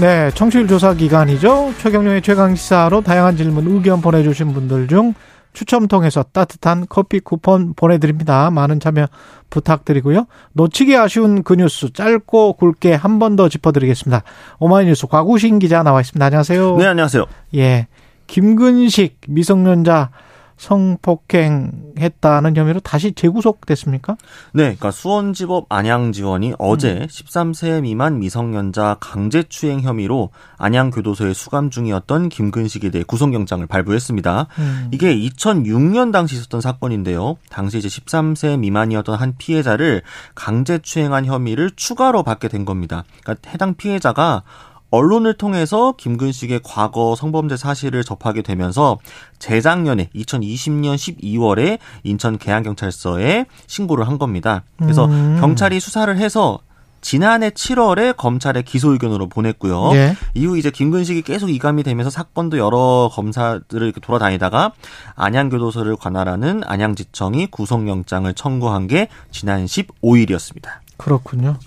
네, 청취율 조사 기간이죠. 최경영의 최강 시사로 다양한 질문, 의견 보내주신 분들 중 추첨 통해서 따뜻한 커피 쿠폰 보내드립니다. 많은 참여 부탁드리고요. 놓치기 아쉬운 그 뉴스 짧고 굵게 한 번 더 짚어드리겠습니다. 오마이뉴스 과구신 기자 나와 있습니다. 안녕하세요. 네, 안녕하세요. 예, 김근식 미성년자 성폭행했다는 혐의로 다시 재구속됐습니까? 네, 그러니까 수원지법 안양지원이 어제 음. 13세 미만 미성년자 강제추행 혐의로 안양교도소에 수감 중이었던 김근식에 대해 구속영장을 발부했습니다. 음. 이게 2006년 당시 있었던 사건인데요. 당시 이제 13세 미만이었던 한 피해자를 강제추행한 혐의를 추가로 받게 된 겁니다. 그러니까 해당 피해자가 언론을 통해서 김근식의 과거 성범죄 사실을 접하게 되면서 재작년에 2020년 12월에 인천 계양경찰서에 신고를 한 겁니다. 그래서 음. 경찰이 수사를 해서 지난해 7월에 검찰에 기소 의견으로 보냈고요. 네. 이후 이제 김근식이 계속 이감이 되면서 사건도 여러 검사들을 돌아다니다가 안양교도소를 관할하는 안양지청이 구속영장을 청구한 게 지난 15일이었습니다. 그렇군요.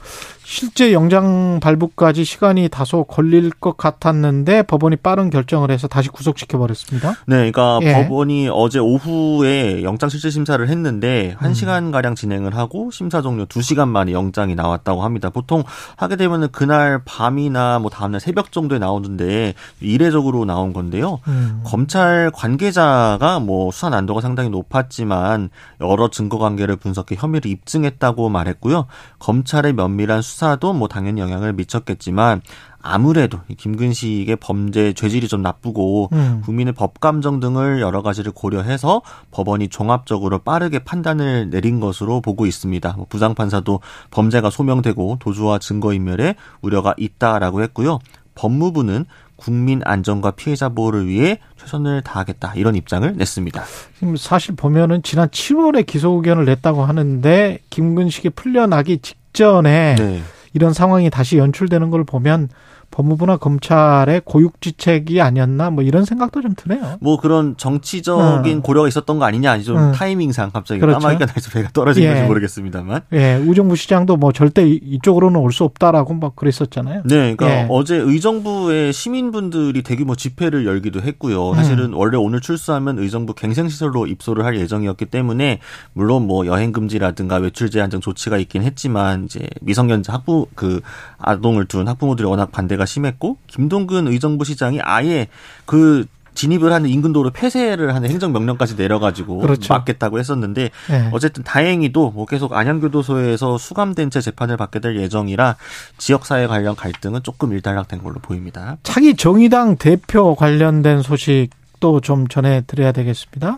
실제 영장 발부까지 시간이 다소 걸릴 것 같았는데 법원이 빠른 결정을 해서 다시 구속시켜 버렸습니다. 네, 그러니까 예. 법원이 어제 오후에 영장 실질 심사를 했는데 1시간 음. 가량 진행을 하고 심사 종료 2시간 만에 영장이 나왔다고 합니다. 보통 하게 되면은 그날 밤이나 뭐 다음 날 새벽 정도에 나오는데 이례적으로 나온 건데요. 음. 검찰 관계자가 뭐 수사 난도가 상당히 높았지만 여러 증거 관계를 분석해 혐의를 입증했다고 말했고요. 검찰의 면밀한 수사 수사도 뭐 당연히 영향을 미쳤겠지만 아무래도 김근식의 범죄 죄질이 좀 나쁘고 음. 국민의 법 감정 등을 여러 가지를 고려해서 법원이 종합적으로 빠르게 판단을 내린 것으로 보고 있습니다. 뭐 부장 판사도 범죄가 소명되고 도주와 증거 인멸에 우려가 있다라고 했고요. 법무부는 국민 안전과 피해자 보호를 위해 최선을 다하겠다 이런 입장을 냈습니다. 지금 사실 보면은 지난 7월에 기소 의견을 냈다고 하는데 김근식이 풀려나기 직 전에 네. 이런 상황이 다시 연출되는 걸 보면 법무부나 검찰의 고육지책이 아니었나 뭐 이런 생각도 좀 드네요. 뭐 그런 정치적인 어. 고려가 있었던 거 아니냐 아니 좀 어. 타이밍상 갑자기 그렇죠. 까마귀가 날서 배가 떨어진 예. 건지 모르겠습니다만. 예, 우정부 시장도 뭐 절대 이쪽으로는 올 수 없다라고 막 그랬었잖아요. 네, 그러니까 예. 어제 의정부의 시민분들이 대규모 집회를 열기도 했고요. 사실은 음. 원래 오늘 출소하면 의정부 갱생시설로 입소를 할 예정이었기 때문에 물론 뭐 여행 금지라든가 외출 제한 등 조치가 있긴 했지만 이제 미성년자 학부 그 아동을 둔 학부모들이 워낙 반대 가 심했고 김동근 의정부 시장이 아예 그 진입을 하는 인근 도로 폐쇄를 하는 행정명령까지 내려가지고 그렇죠. 막겠다고 했었는데 네. 어쨌든 다행히도 뭐 계속 안양교도소에서 수감된 채 재판을 받게 될 예정이라 지역사회 관련 갈등은 조금 일단락된 걸로 보입니다. 차기 정의당 대표 관련된 소식 또좀 전해드려야 되겠습니다.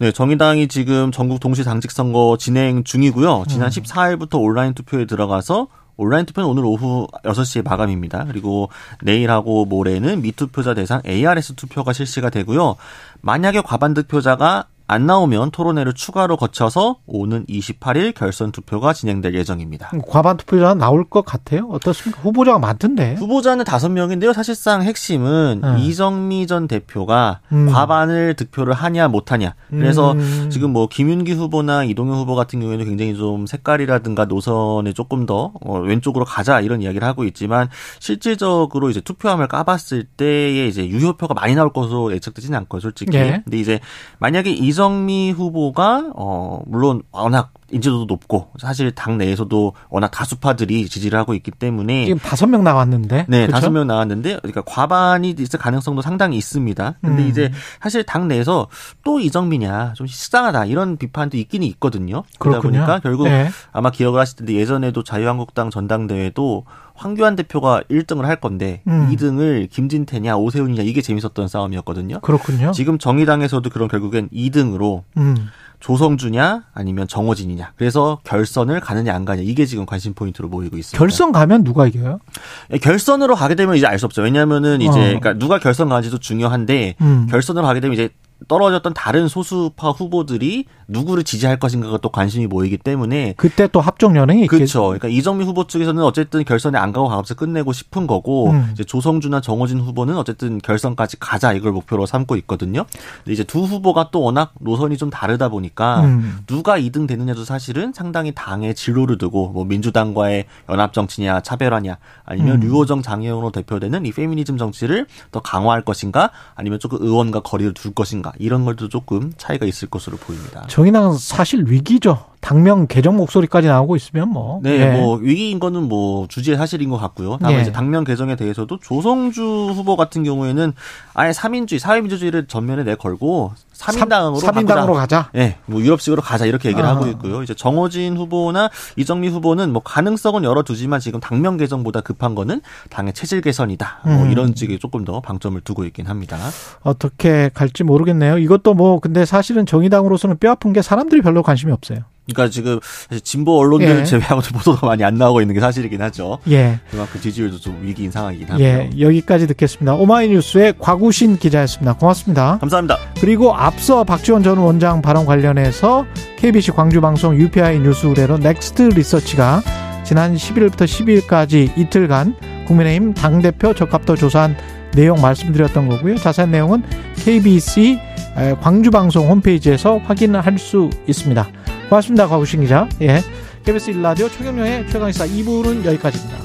네, 정의당이 지금 전국 동시 당직 선거 진행 중이고요. 지난 음. 14일부터 온라인 투표에 들어가서 온라인 투표는 오늘 오후 6시에 마감입니다. 그리고 내일하고 모레는 미투표자 대상 ARS 투표가 실시가 되고요. 만약에 과반 득표자가 안 나오면 토론회를 추가로 거쳐서 오는 28일 결선 투표가 진행될 예정입니다. 과반 투표자 나올 것 같아요? 어떻습니까? 후보자가 많던데. 후보자는 다섯 명인데요. 사실상 핵심은 음. 이정미 전 대표가 음. 과반을 득표를 하냐 못하냐. 그래서 음. 지금 뭐 김윤기 후보나 이동현 후보 같은 경우에는 굉장히 좀 색깔이라든가 노선에 조금 더 어, 왼쪽으로 가자 이런 이야기를 하고 있지만 실질적으로 이제 투표함을 까봤을 때에 이제 유효표가 많이 나올 것으로 예측되지는 않고요, 솔직히. 예. 근데 이제 만약에 이정 이정미 후보가 어 물론 워낙 인지도도 높고 사실 당 내에서도 워낙 다수파들이 지지를 하고 있기 때문에 지금 다섯 명 나왔는데 네 다섯 명 나왔는데 그러니까 과반이 있을 가능성도 상당히 있습니다. 근데 음. 이제 사실 당 내에서 또 이정미냐 좀 식상하다 이런 비판도 있기는 있거든요. 그러다 그렇군요. 보니까 결국 네. 아마 기억을 하실 텐데 예전에도 자유한국당 전당대회도 황교안 대표가 1등을 할 건데 음. 2등을 김진태냐 오세훈이냐 이게 재밌었던 싸움이었거든요. 그렇군요. 지금 정의당에서도 그런 결국엔 2등으로 음. 조성주냐 아니면 정호진이냐. 그래서 결선을 가느냐 안 가냐 이게 지금 관심 포인트로 모이고 있습니다. 결선 가면 누가 이겨요? 예, 결선으로 가게 되면 이제 알 수 없죠. 왜냐하면은 이제 어. 그러니까 누가 결선 가는지도 중요한데 음. 결선으로 가게 되면 이제 떨어졌던 다른 소수파 후보들이 누구를 지지할 것인가가 또 관심이 모이기 때문에 그때 또 합종 연행이 있겠죠. 그렇죠. 그러니까 이정미 후보 측에서는 어쨌든 결선에 안 가고 가급적 끝내고 싶은 거고 음. 이제 조성주나 정호진 후보는 어쨌든 결선까지 가자 이걸 목표로 삼고 있거든요. 근데 이제 두 후보가 또 워낙 노선이 좀 다르다 보니까 음. 누가 2등 되느냐도 사실은 상당히 당의 진로를 두고 뭐 민주당과의 연합 정치냐 차별화냐 아니면 음. 류호정 장혜영으로 대표되는 이 페미니즘 정치를 더 강화할 것인가 아니면 조금 의원과 거리를 둘 것인가 이런 것도 조금 차이가 있을 것으로 보입니다. 정의당은 사실 위기죠. 당명 개정 목소리까지 나오고 있으면 뭐. 네, 예. 뭐 위기인 거는 뭐 주지의 사실인 것 같고요. 다만 예. 이제 당면 개정에 대해서도 조성주 후보 같은 경우에는 아예 3인주의, 사회민주주의를 전면에 내걸고 3인당으로 삼- 삼인당으로 가자. 예, 뭐 유럽식으로 가자 이렇게 얘기를 아. 하고 있고요. 이제 정호진 후보나 이정미 후보는 뭐 가능성은 열어두지만 지금 당면 개정보다 급한 거는 당의 체질 개선이다. 뭐 음. 이런 쪽에 조금 더 방점을 두고 있긴 합니다. 어떻게 갈지 모르겠네요. 이것도 뭐 근데 사실은 정의당으로서는 뼈 아픈 게 사람들이 별로 관심이 없어요. 그러니까 지금 진보 언론들을 예. 제외하고 좀 보도가 많이 안 나오고 있는 게 사실이긴 하죠. 예. 그만큼 지지율도 좀 위기인 상황이긴 하고요. 예, 여기까지 듣겠습니다. 오마이뉴스의 곽우신 기자였습니다. 고맙습니다. 감사합니다. 그리고 앞서 박지원 전 원장 발언 관련해서 KBC 광주방송 UPI 뉴스 의뢰로 넥스트 리서치가 지난 11일부터 12일까지 이틀간 국민의힘 당대표 적합도 조사한 내용 말씀드렸던 거고요. 자세한 내용은 KBC 광주방송 홈페이지에서 확인할 수 있습니다. 고맙습니다. 곽우신 기자. 예. KBS 1라디오 최경영의 최강시사 2부는 여기까지입니다.